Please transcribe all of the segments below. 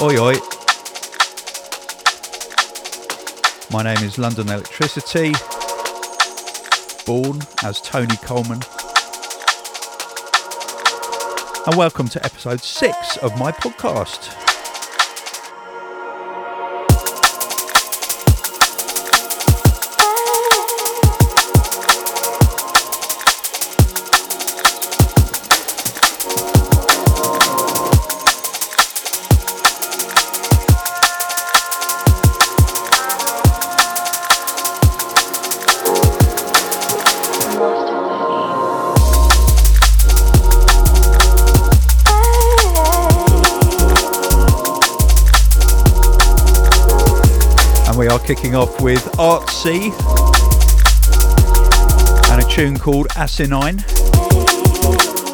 Oi oi. My name is London Electricity, born as Tony Coleman. And welcome to episode six of my podcast. Kicking off with Artsea and a tune called Asinine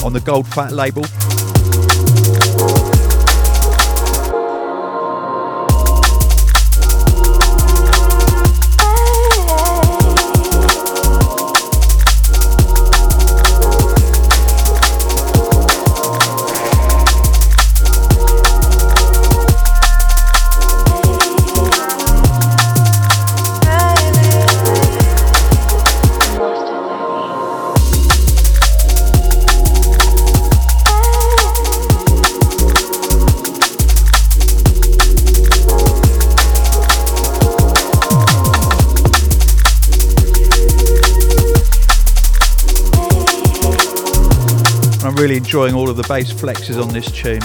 on the Gold Fat label. Really enjoying all of the bass flexes on this tune.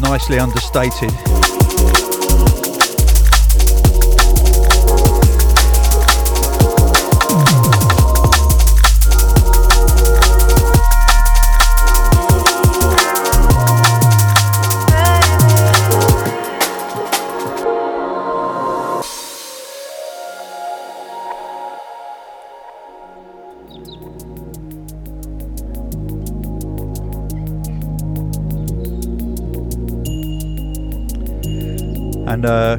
Nicely understated. Uh,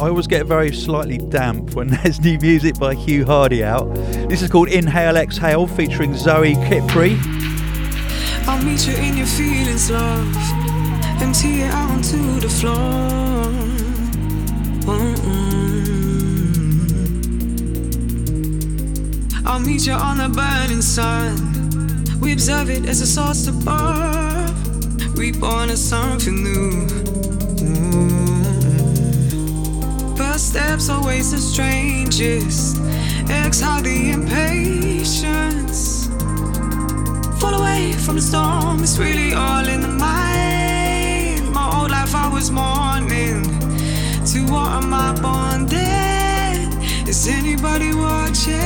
I always get very slightly damp when there's new music by Hugh Hardie out. This is called Inhale Exhale featuring Zoe Kipri. I'll meet you in your feelings, love. Empty it out onto the floor. Mm-mm. I'll meet you on the burning sun. We observe it as a source above. Reborn as something new. Steps always the strangest. Exhale the impatience. Fall away from the storm, it's really all in the mind. My whole life I was mourning. To what am I bonded? Is anybody watching?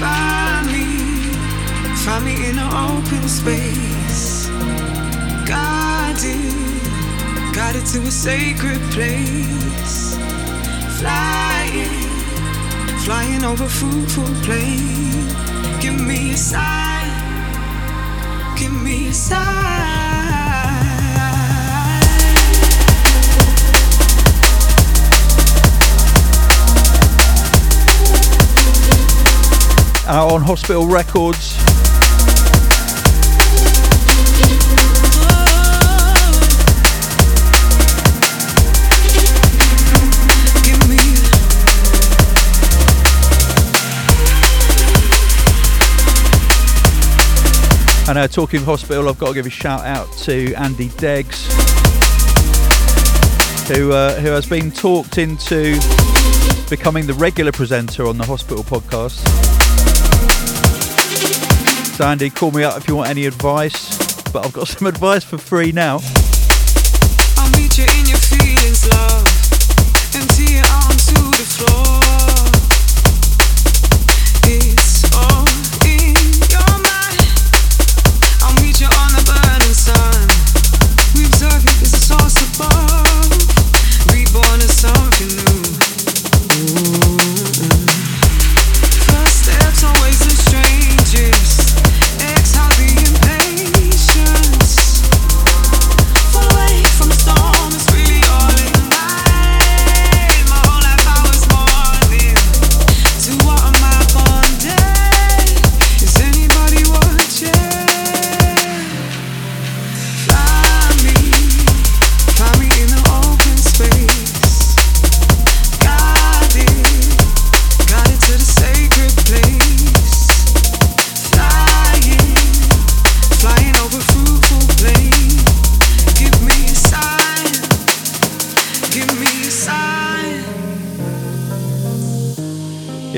Find me, find me in an open space. Guided to a sacred place. Flying, flying over fruitful plain. Give me a sign, give me a sign. Out on Hospital Records. And uh, talking hospital, I've got to give a shout out to Andy Degs, who uh, who has been talked into becoming the regular presenter on the hospital podcast. So Andy, call me up if you want any advice. But I've got some advice for free now.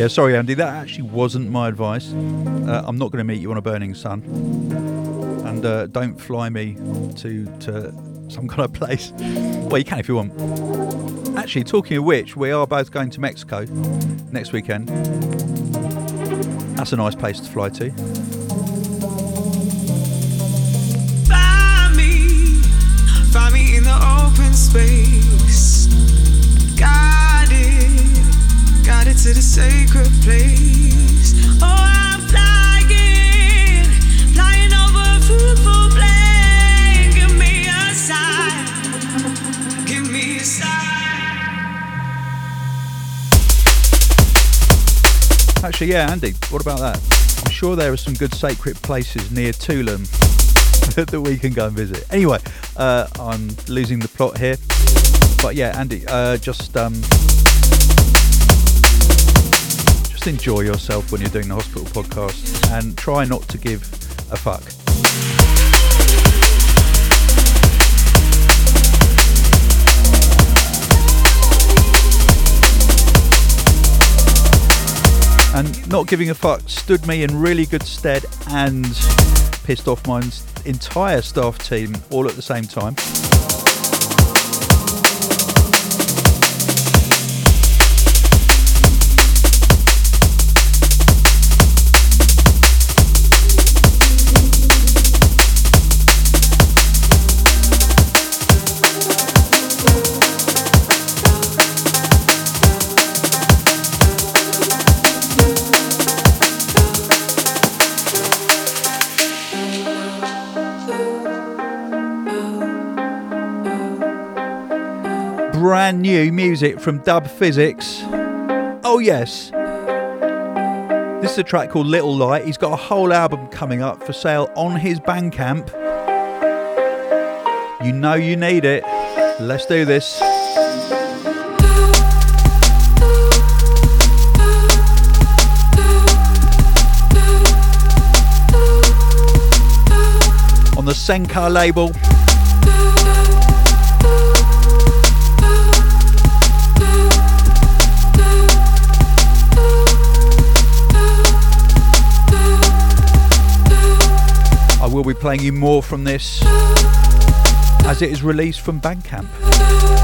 Yeah, sorry, Andy, that actually wasn't my advice. Uh, I'm not going to meet you on a burning sun. And uh, don't fly me to, to some kind of place. Well, you can if you want. Actually, talking of which, we are both going to Mexico next weekend. That's a nice place to fly to. Find me, find me in the open space. Actually, yeah, Andy, what about that? I'm sure there are some good sacred places near Tulum that we can go and visit. Anyway, uh, I'm losing the plot here. But yeah, Andy, uh, just um, just enjoy yourself when you're doing the hospital podcast and try not to give a fuck. and not giving a fuck stood me in really good stead and pissed off my entire staff team all at the same time. Music from Dub Phizix. Oh, yes. This is a track called Little Light. He's got a whole album coming up for sale on his Bandcamp. You know you need it. Let's do this. On the Senkar label. I will be playing you more from this as it is released from Bandcamp.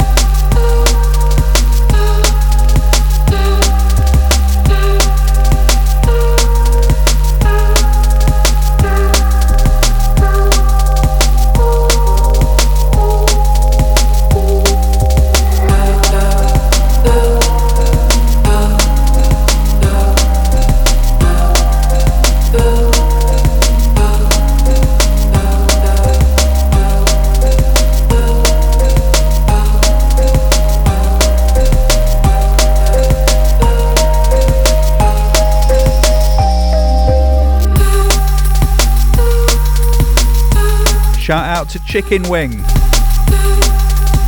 Shout out to Chicken Wing,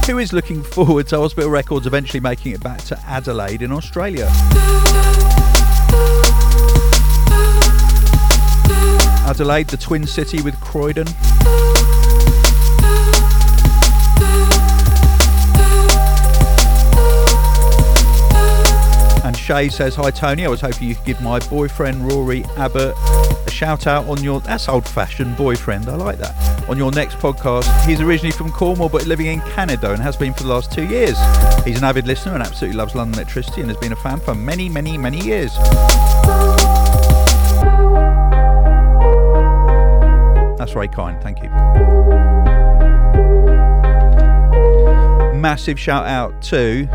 who is looking forward to Hospital Records eventually making it back to Adelaide in Australia. Adelaide, the twin city with Croydon. And Shay says, Hi Tony, I was hoping you could give my boyfriend Rory Abbott a shout out on your. That's old fashioned boyfriend, I like that. On your next podcast. He's originally from Cornwall but living in Canada and has been for the last two years. He's an avid listener and absolutely loves London electricity and has been a fan for many, many, many years. That's very kind, thank you. Massive shout out to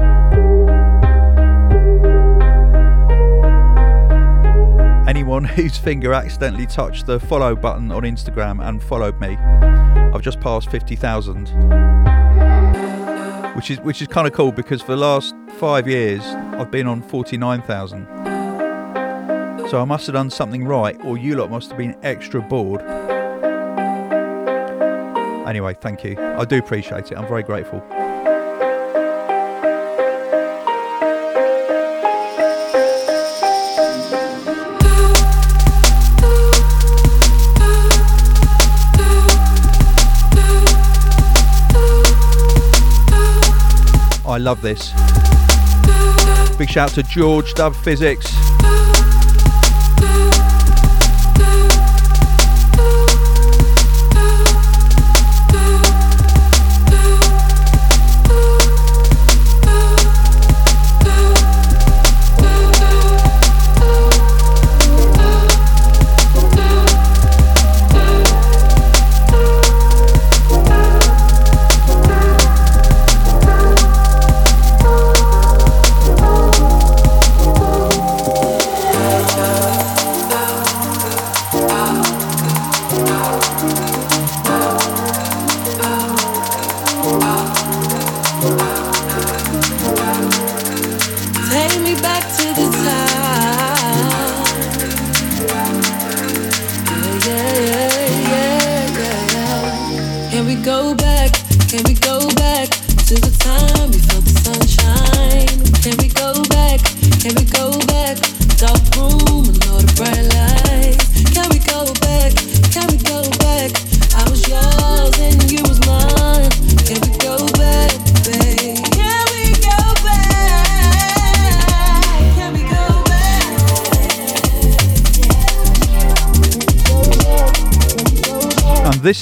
anyone whose finger accidentally touched the follow button on Instagram and followed me. I've just passed 50,000. Which is which is kind of cool because for the last 5 years I've been on 49,000. So I must have done something right or you lot must have been extra bored. Anyway, thank you. I do appreciate it. I'm very grateful. Love this. Big shout to George Dub Phizix.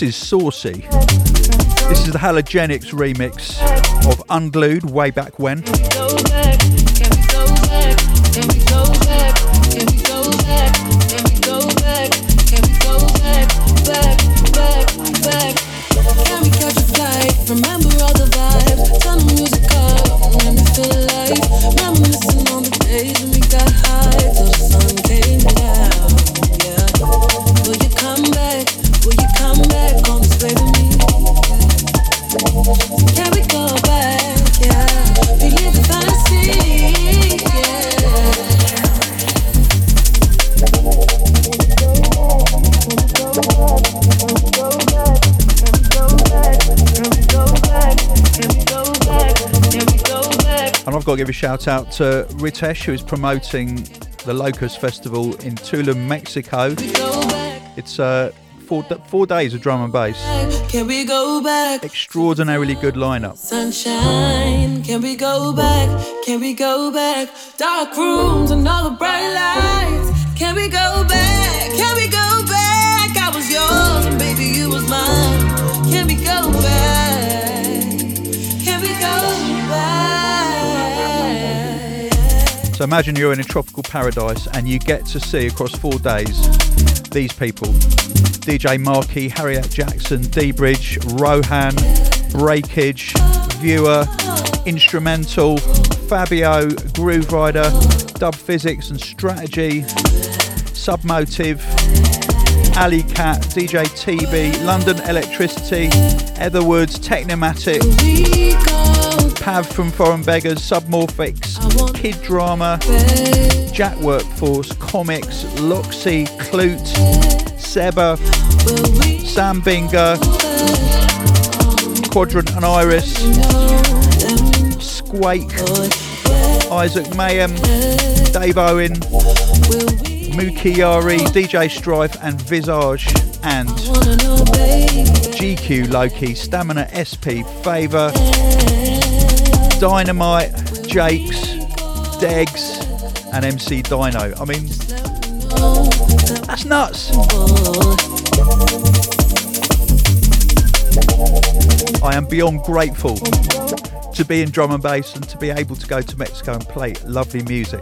This is Saucy. This is the Halogenix remix of Unglued way back when. Give a shout out to Ritesh, who is promoting the Locust Festival in Tulum, Mexico. It's uh, four, four days of drum and bass. Can we go back? Extraordinarily good lineup. Sunshine, can we go back? Can we go back? Dark rooms and all the bright lights. Can we go back? Can we go back? I was yours and baby you was mine. Can we go back? So imagine you're in a tropical paradise and you get to see across four days these people. DJ Marky, Harriet Jaxxon, D Bridge, Rohan, Breakage, Viewer, Instrumental, Fabio, Grooverider, Dub Phizix and Strategy, Submotive, Alley Cat, DJ TB, London Electricity, Etherwoods, Technomatic, Pav from Foreign Beggars, Submorphics, Kid Drama, Jack Workforce, Comics, Loxy, Clute, Seba, Sam Binga, Quadrant and Iris, Squake, Isaac Mayhem, Dave Owen, Mookie Yari, DJ Strife, and Visage, and GQ Loki, Stamina SP, Favor, Dynamite, Jakes, Degs, and MC Dino. I mean, that's nuts. I am beyond grateful to be in drum and bass and to be able to go to Mexico and play lovely music.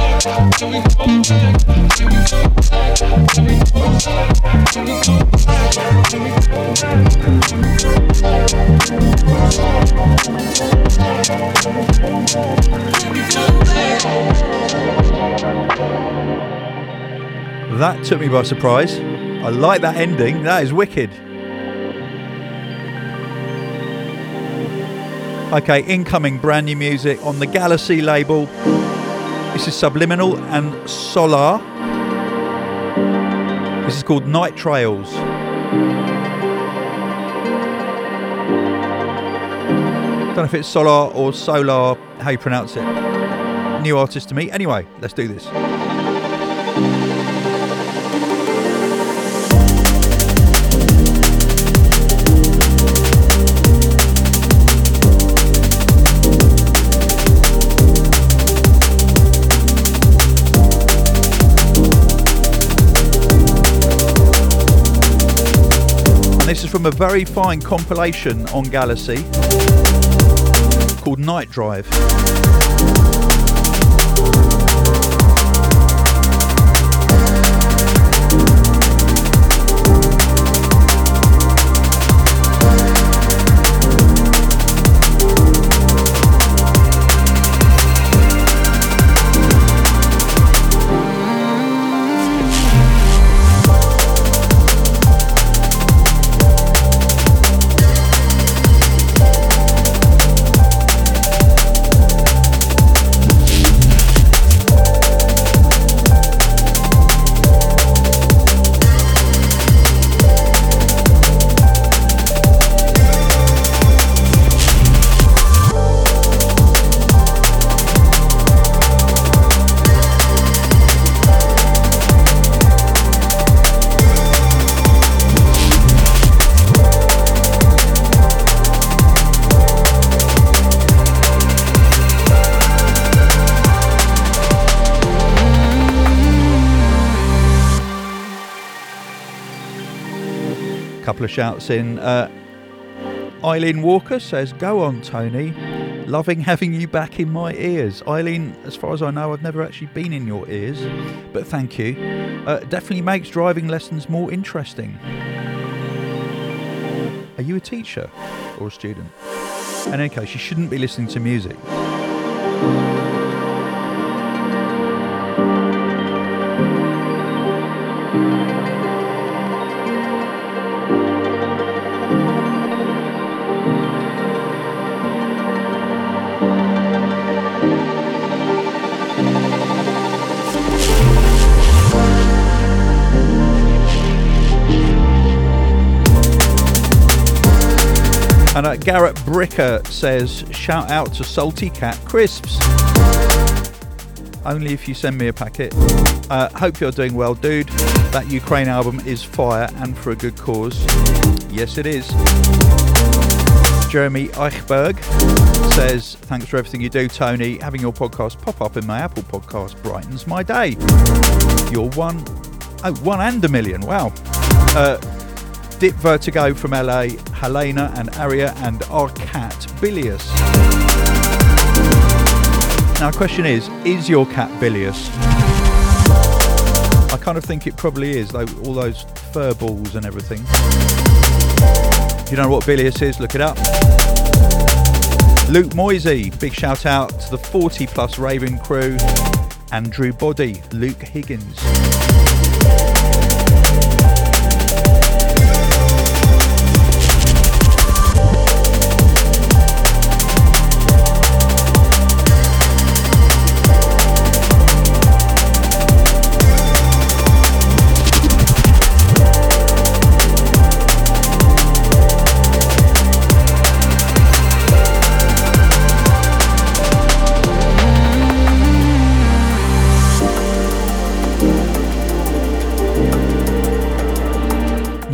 That took me by surprise. I like that ending. That is wicked. Okay, incoming brand new music on the Galaxy label. This is Sub:liminal and Solar. This is called Night Trails. Don't know if it's Solar or Solar, how you pronounce it. New artist to me. Anyway, let's do this. From a very fine compilation on Galaxy called Night Drive. Couple of shouts in. Uh, Eileen Walker says, Go on, Tony. Loving having you back in my ears. Eileen, as far as I know, I've never actually been in your ears, but thank you. Uh, definitely makes driving lessons more interesting. Are you a teacher or a student? In any case, you shouldn't be listening to music. Garrett Bricker says, shout out to Salty Cat Crisps. Only if you send me a packet. Uh, hope you're doing well, dude. That Ukraine album is fire and for a good cause. Yes, it is. Jeremy Eichberg says, Thanks for everything you do, Tony. Having your podcast pop up in my Apple podcast brightens my day. You're one, oh, one and a million. Wow. Uh, Dip Vertigo from LA, Helena and Aria, and our cat Bilious. Now, the question is Is your cat bilious? I kind of think it probably is, though, all those fur balls and everything. If you don't know what bilious is, look it up. Luke Moisey, big shout out to the 40 plus Raven crew. Andrew Body, Luke Higgins.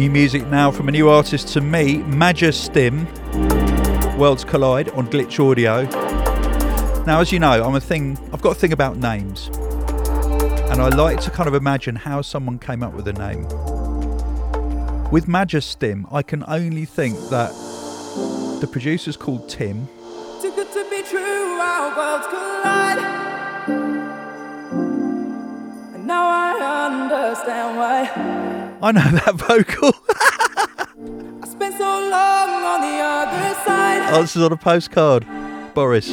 New music now from a new artist to me, Majestim. Worlds Collide on Glitch Audio. Now, as you know, I'm a thing. I've got a thing about names, and I like to kind of imagine how someone came up with a name. With Majestim, I can only think that the producer's called Tim. Too good to be true, our worlds collide. And now I understand why. I know that vocal. I spent so long on the other side. oh, this is on a postcard. Boris.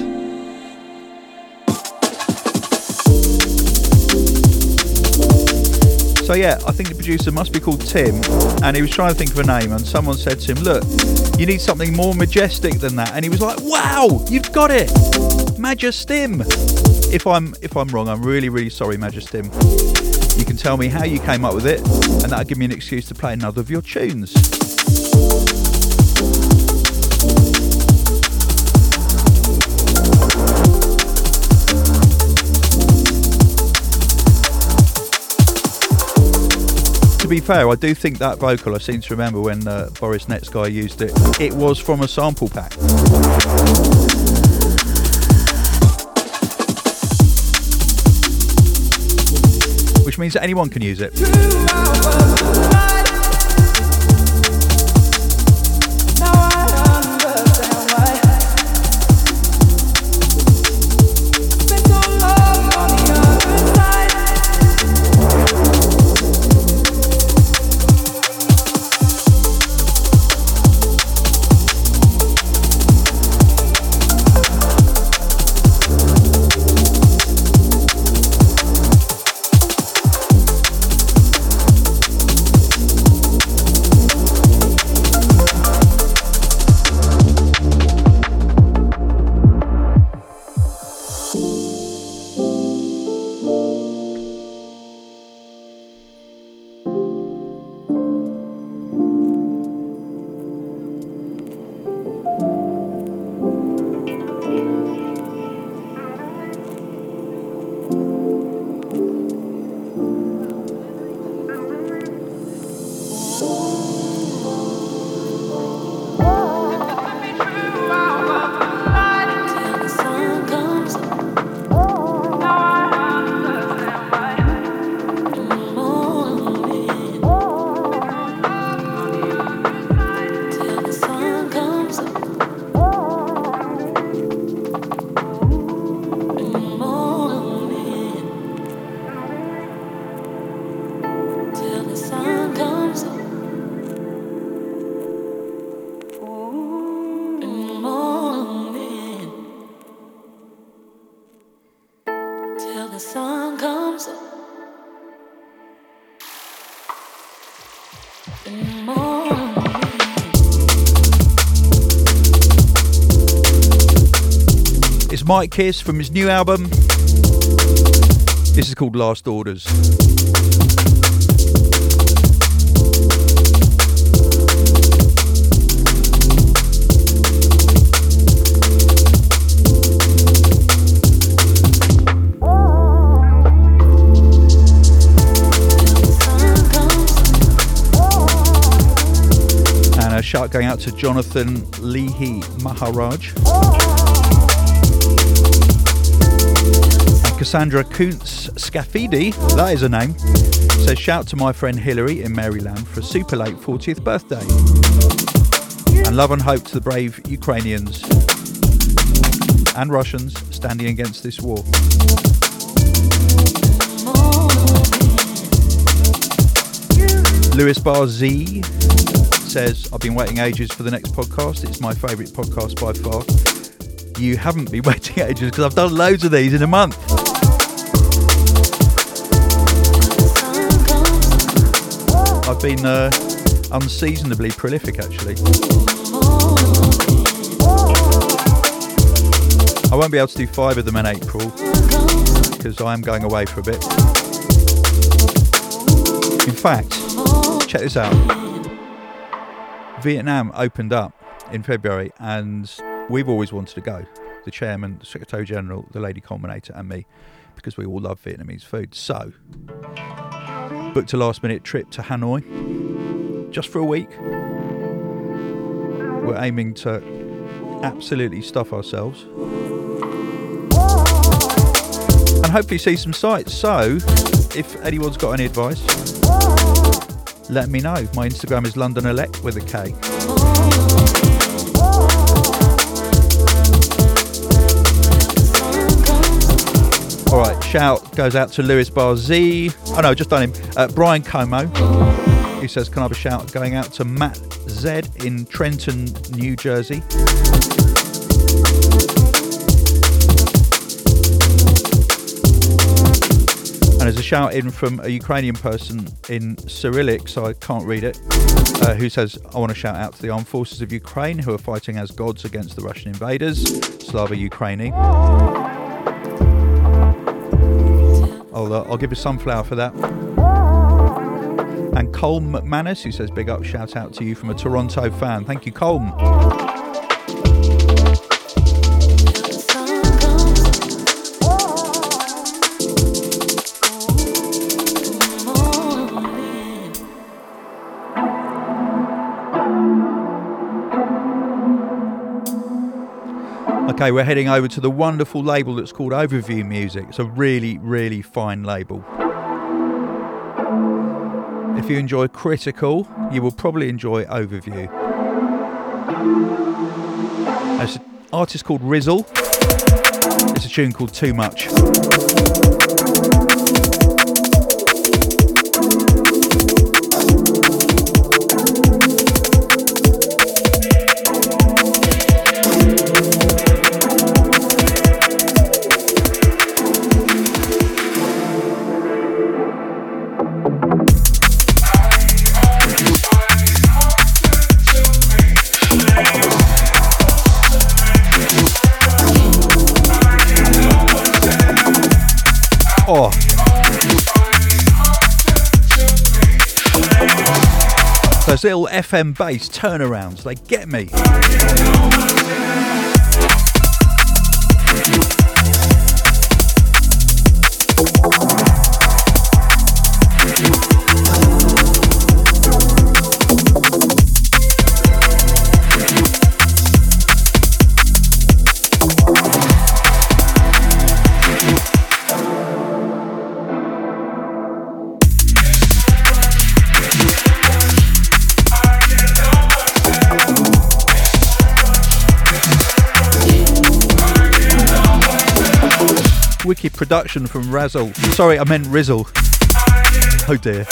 So yeah, I think the producer must be called Tim, and he was trying to think of a name, and someone said to him, "Look, you need something more majestic than that," and he was like, "Wow, you've got it, Majestim." If I'm if I'm wrong, I'm really really sorry, Majestim. Can tell me how you came up with it, and that'll give me an excuse to play another of your tunes. to be fair, I do think that vocal, I seem to remember when uh, Boris Netsky used it, it was from a sample pack. Which means that anyone can use it. Mitekiss from his new album. This is called Last Orders. And a shout going out to Jonathan Leahy Maharaj. Cassandra Kuntz Scafidi, that is a name, says shout to my friend Hillary in Maryland for a super late 40th birthday. And love and hope to the brave Ukrainians and Russians standing against this war. Lewis Bar Z says, I've been waiting ages for the next podcast. It's my favourite podcast by far. You haven't been waiting ages because I've done loads of these in a month. I've been uh, unseasonably prolific actually. I won't be able to do five of them in April because I am going away for a bit. In fact, check this out. Vietnam opened up in February and we've always wanted to go. The chairman, the secretary general, the lady culminator, and me, because we all love Vietnamese food. So, booked a last minute trip to Hanoi just for a week. We're aiming to absolutely stuff ourselves and hopefully see some sights. So, if anyone's got any advice, let me know. My Instagram is London Elect with a K. shout goes out to Lewis Bar. Oh no, just done him. Uh, Brian Como, who says, "Can I have a shout going out to Matt Z in Trenton, New Jersey." And there's a shout in from a Ukrainian person in Cyrillic, so I can't read it, uh, who says, I want to shout out to the armed forces of Ukraine who are fighting as gods against the Russian invaders. Slava Ukraini. I'll, uh, I'll give a sunflower for that. And Colm McManus, who says, Big up, shout out to you from a Toronto fan. Thank you, Colm. Okay, we're heading over to the wonderful label that's called Overview Music. It's a really, really fine label. If you enjoy Critical, you will probably enjoy Overview. There's an artist called Rizzle. It's a tune called Too Much. Those little FM bass turnarounds, they get me. Production from Razzle. Sorry, I meant Rizzle. Oh dear.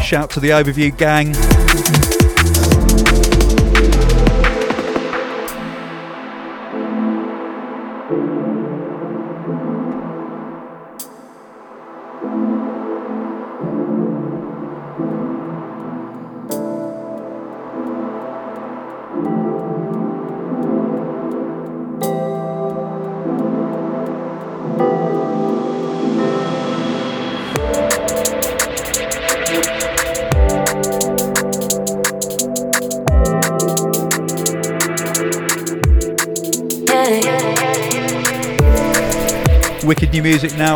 Shout to the overview gang.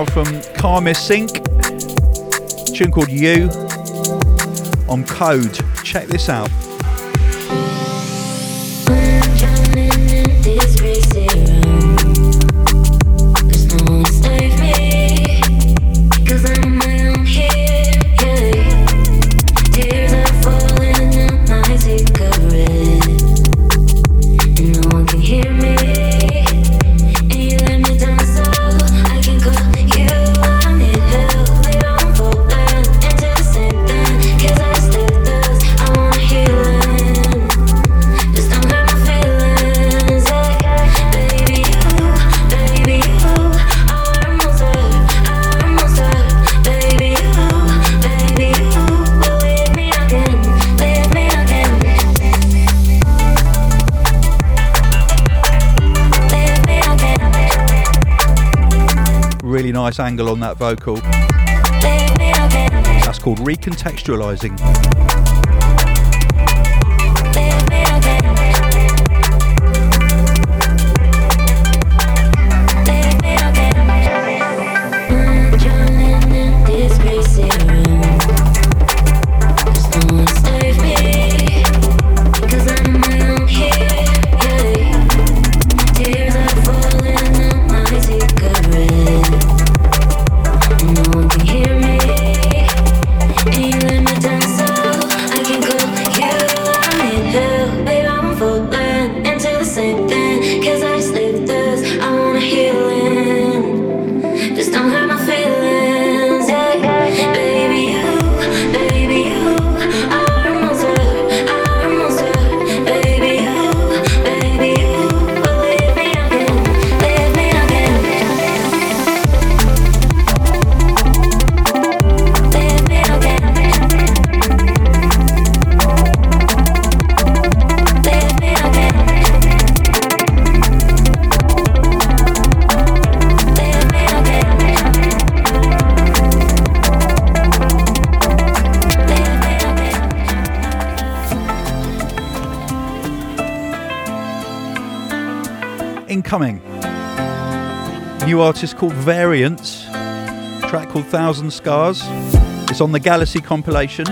Now from KarmasynK. Tune called You on Code. Check this out. Really nice angle on that vocal. That's called recontextualizing. Artist called Variants. Track called Thousand Scars. It's on the Galaxy compilation.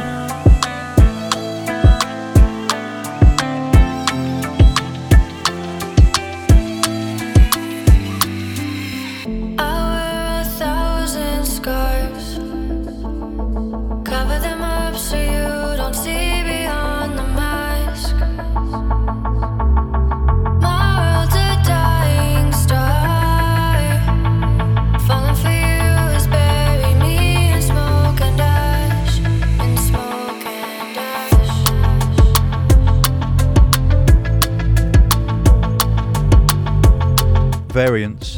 Variants.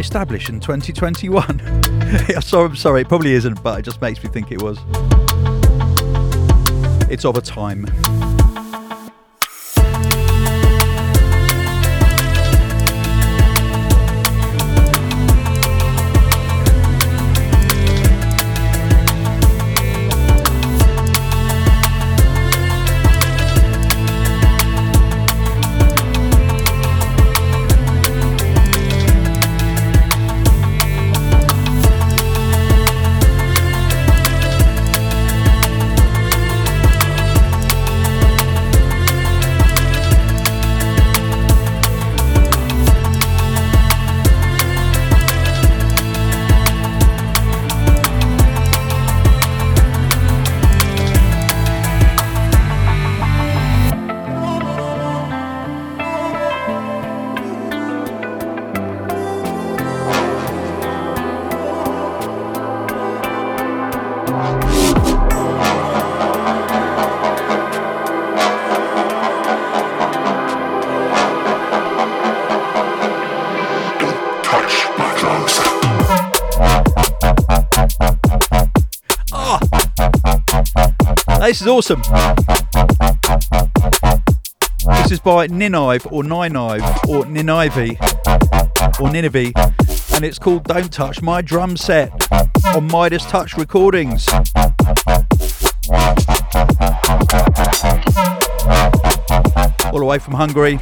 Established in 2021. sorry, I'm sorry, it probably isn't, but it just makes me think it was. It's of a time. This is awesome. This is by Ninive or Ninive or Ninive or Ninive and it's called Don't Touch My Drum Set on Midas Touch Recordings. All the way from Hungary.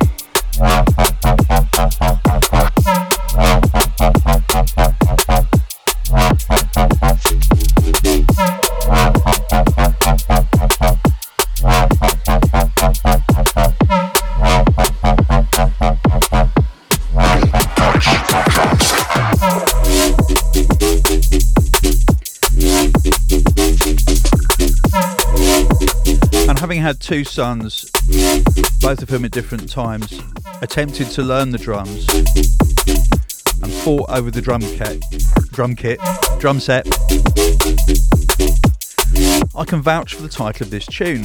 Two sons, both of whom at different times attempted to learn the drums and fought over the drum kit, drum kit, drum set. I can vouch for the title of this tune.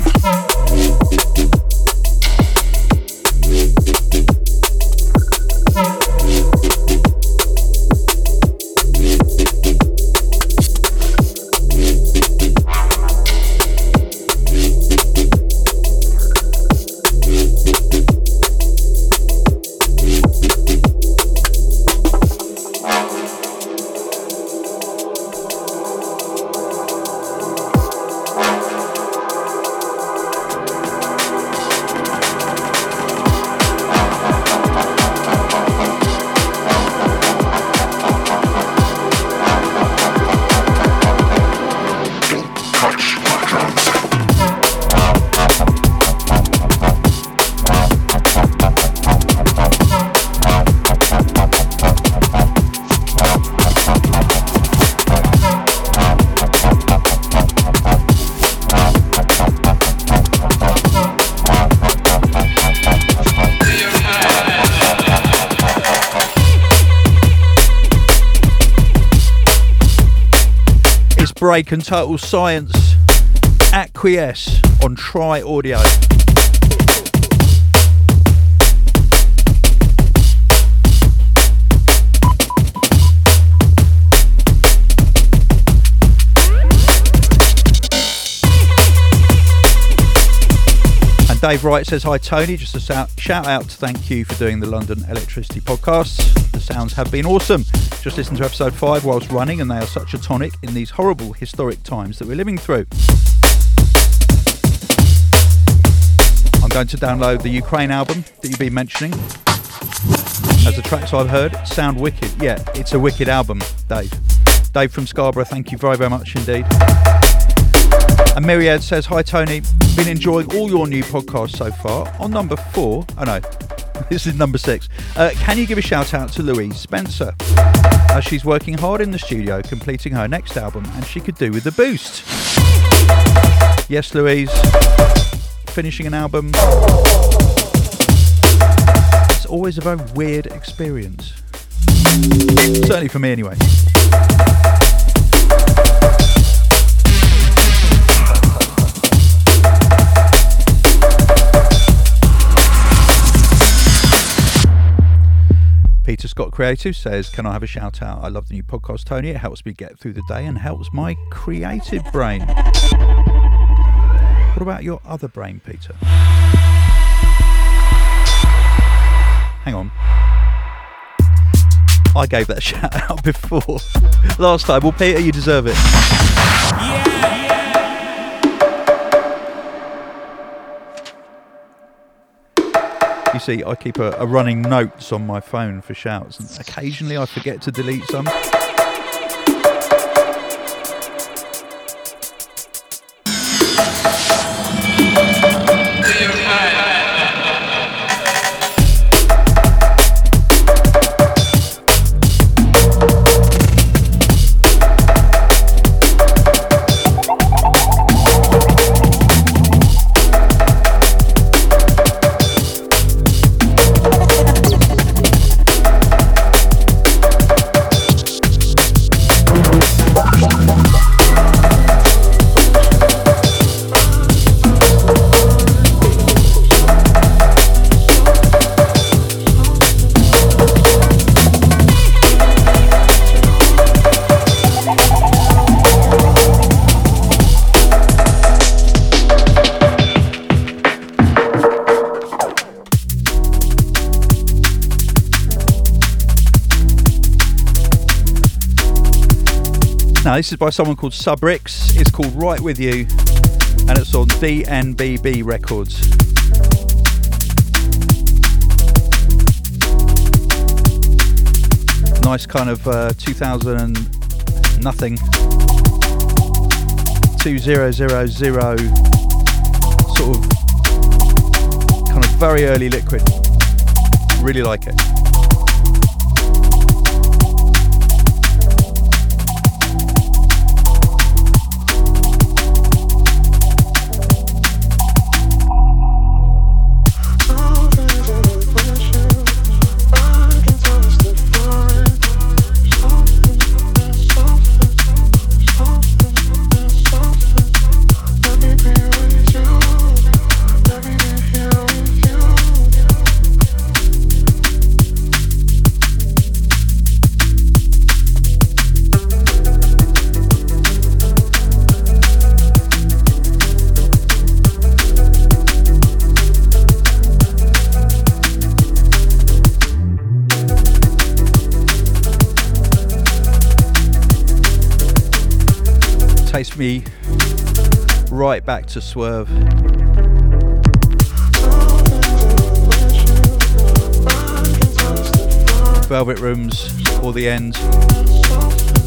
Break and total science. Acquiesce on Try Audio. And Dave Wright says, Hi Tony, just a shout out to thank you for doing the London Electricity podcast. The sounds have been awesome. Just listen to episode 5 whilst running, and they are such a tonic in these horrible historic times that we're living through. I'm going to download the Ukraine album that you've been mentioning. As the tracks I've heard sound wicked. Yeah, it's a wicked album, Dave. Dave from Scarborough, thank you very, very much indeed. And Myriad says, Hi Tony, been enjoying all your new podcasts so far. On number four, oh no, this is number six. Uh, can you give a shout out to Louise Spencer? As she's working hard in the studio completing her next album and she could do with the boost. Yes, Louise, finishing an album. It's always a very weird experience. Certainly for me, anyway. Scott Creative says, Can I have a shout out? I love the new podcast, Tony. It helps me get through the day and helps my creative brain. What about your other brain, Peter? Hang on. I gave that shout out before. Last time. Well, Peter, you deserve it. You see, I keep a, a running notes on my phone for shouts, and occasionally I forget to delete some. Now, this is by someone called Subrix. It's called Right With You, and it's on DNBB Records. Nice kind of uh, 2000 nothing. 2000 sort of kind of very early liquid. Really like it. Me right back to Swerve. Velvet Rooms, or the end.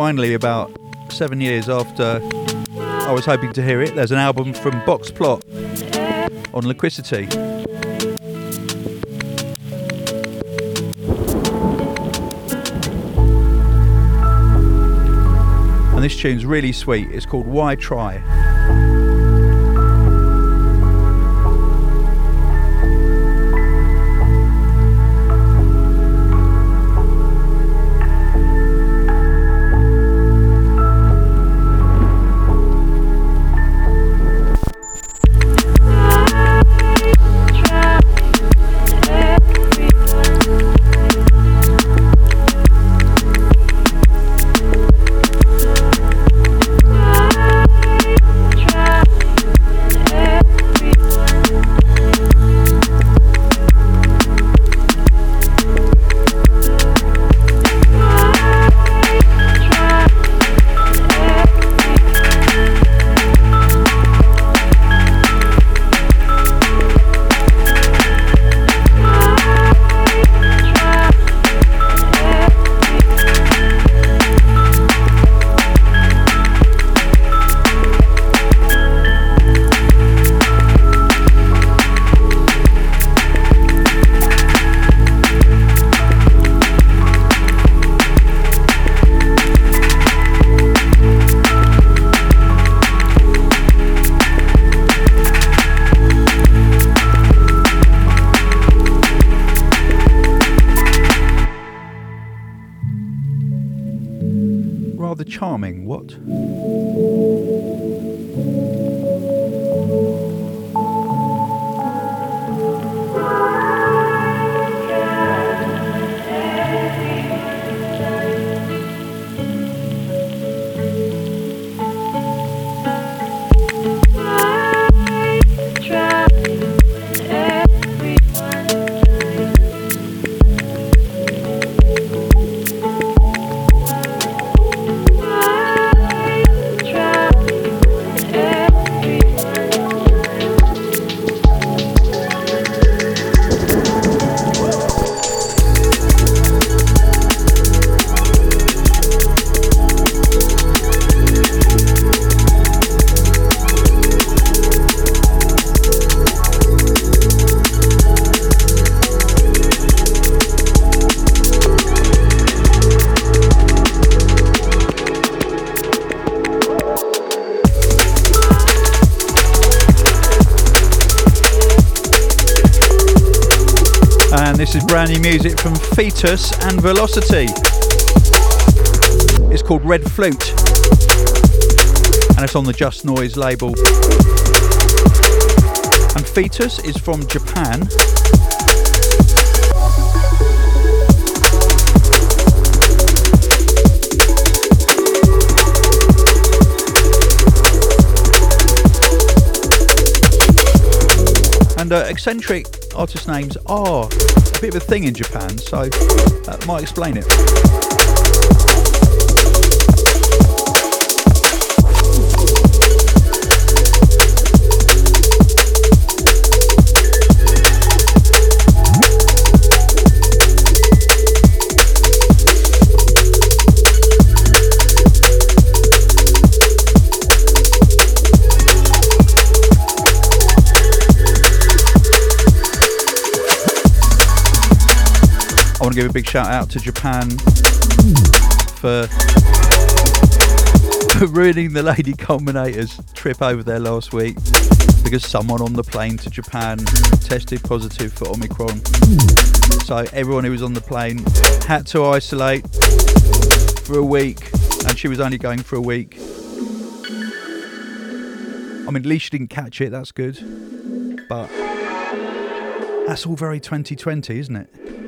Finally, about seven years after I was hoping to hear it, there's an album from Boxplot on Liquidity. And this tune's really sweet. It's called Why Try. Brand new music from Fetus and Velocity. It's called Red Flute and it's on the Just Noise label. And Fetus is from Japan. And uh, eccentric artist names are a bit of a thing in Japan, so that might explain it. Give a big shout out to Japan for, ruining the Lady Culminator's trip over there last week because someone on the plane to Japan tested positive for Omicron. So everyone who was on the plane had to isolate for a week, and she was only going for a week. I mean, at least she didn't catch it, that's good. But that's all very 2020, isn't it?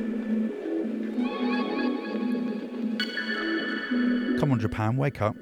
Come on, Japan, wake up.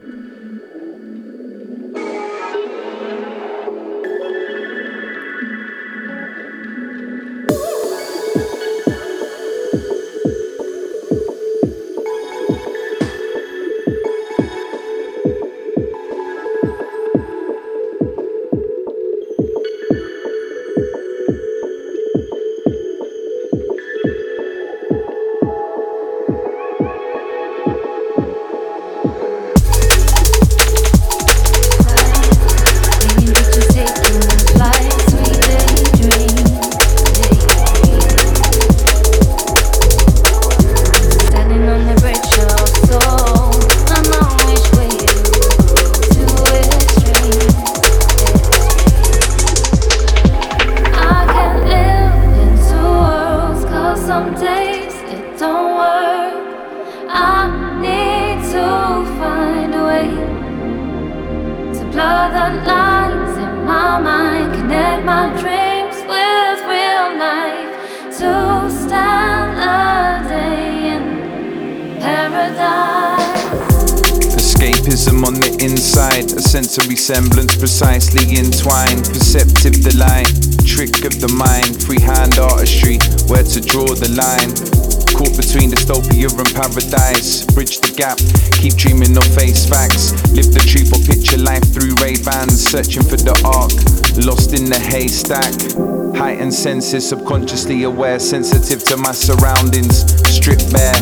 Senses, subconsciously aware, sensitive to my surroundings, stripped bare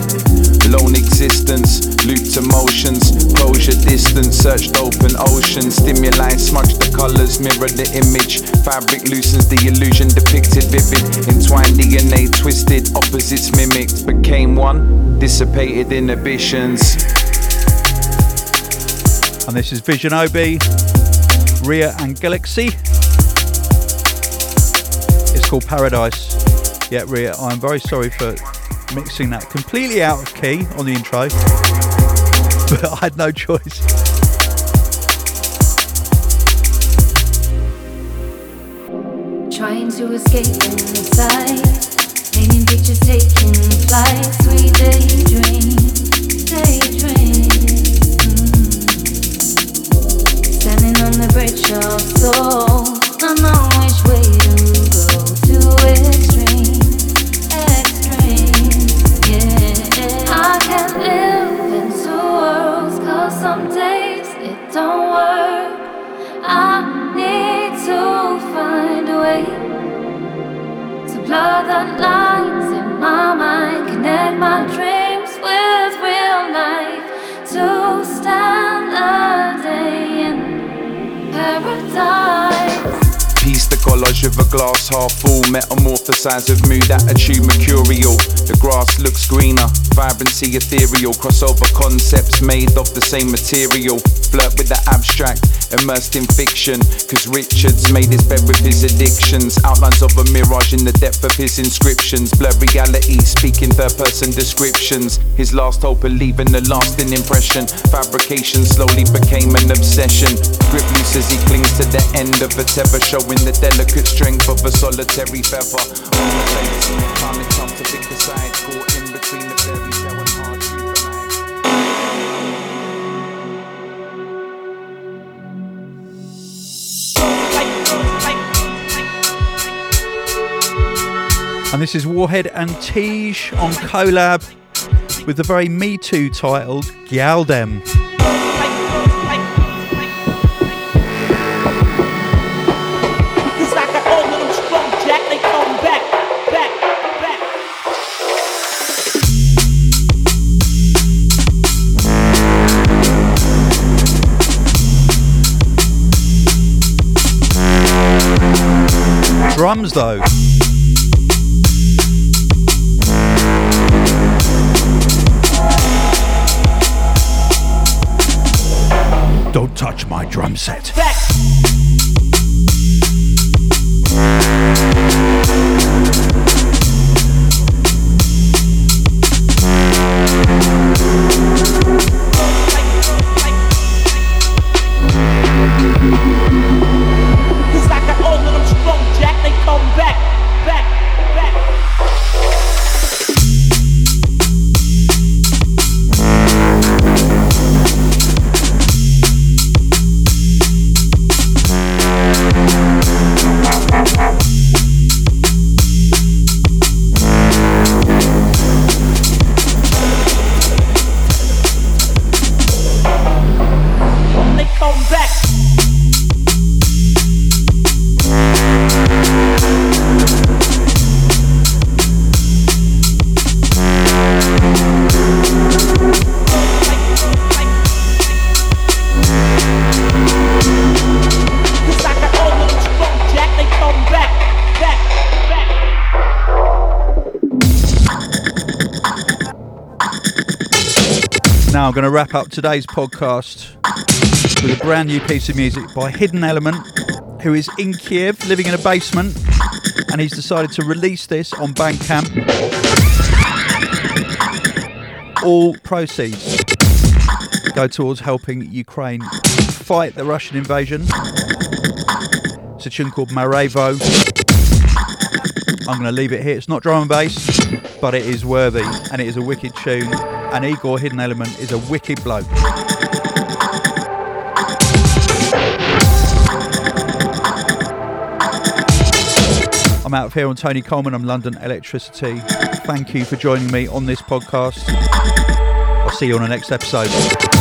lone existence, looped emotions, closure distance, searched open ocean, stimuli smudge the colors, mirror the image, fabric loosens the illusion depicted vivid, entwined DNA twisted, opposites mimicked, became one, dissipated inhibitions. And this is Vision OB, Riya and Glxy. Called Paradise. Yeah, Riya, I'm very sorry for mixing that completely out of key on the intro. but I had no choice. Trying to escape inside, painting pictures, taking flight, sweet daydream, daydream. Mm. Standing on the bridge of soul, blur the lines in my mind, connect my dreams with real life, to stand a day in paradise. Piece the collage of a glass half full, metamorphosize of mood, attitude mercurial. The grass looks greener, vibrancy ethereal, crossover concepts made of the same material. Flirt with the abstract, immersed in fiction. Cause Richards made his bed with his addictions. Outlines of a mirage in the depth of his inscriptions. Blur reality, speaking third person descriptions. His last hope of leaving a lasting impression. Fabrication slowly became an obsession. Grip loose as he clings to the end of a tether, showing the delicate strength of a solitary feather. On the fence, time time to pick a side, caught in between the tale and this is Warhead and Teej on collab with the very Me Too titled Gyaldem. Drums though. Don't touch my drum set. back. I'm going to wrap up today's podcast with a brand new piece of music by Hidden Element, who is in Kiev, living in a basement, and he's decided to release this on Bandcamp. All proceeds go towards helping Ukraine fight the Russian invasion. It's a tune called Marevo. I'm going to leave it here. It's not drum and bass, but it is worthy and it is a wicked tune. And Igor Hidden Element is a wicked bloke. I'm out of here on Tony Colman. I'm London Electricity. Thank you for joining me on this podcast. I'll see you on the next episode.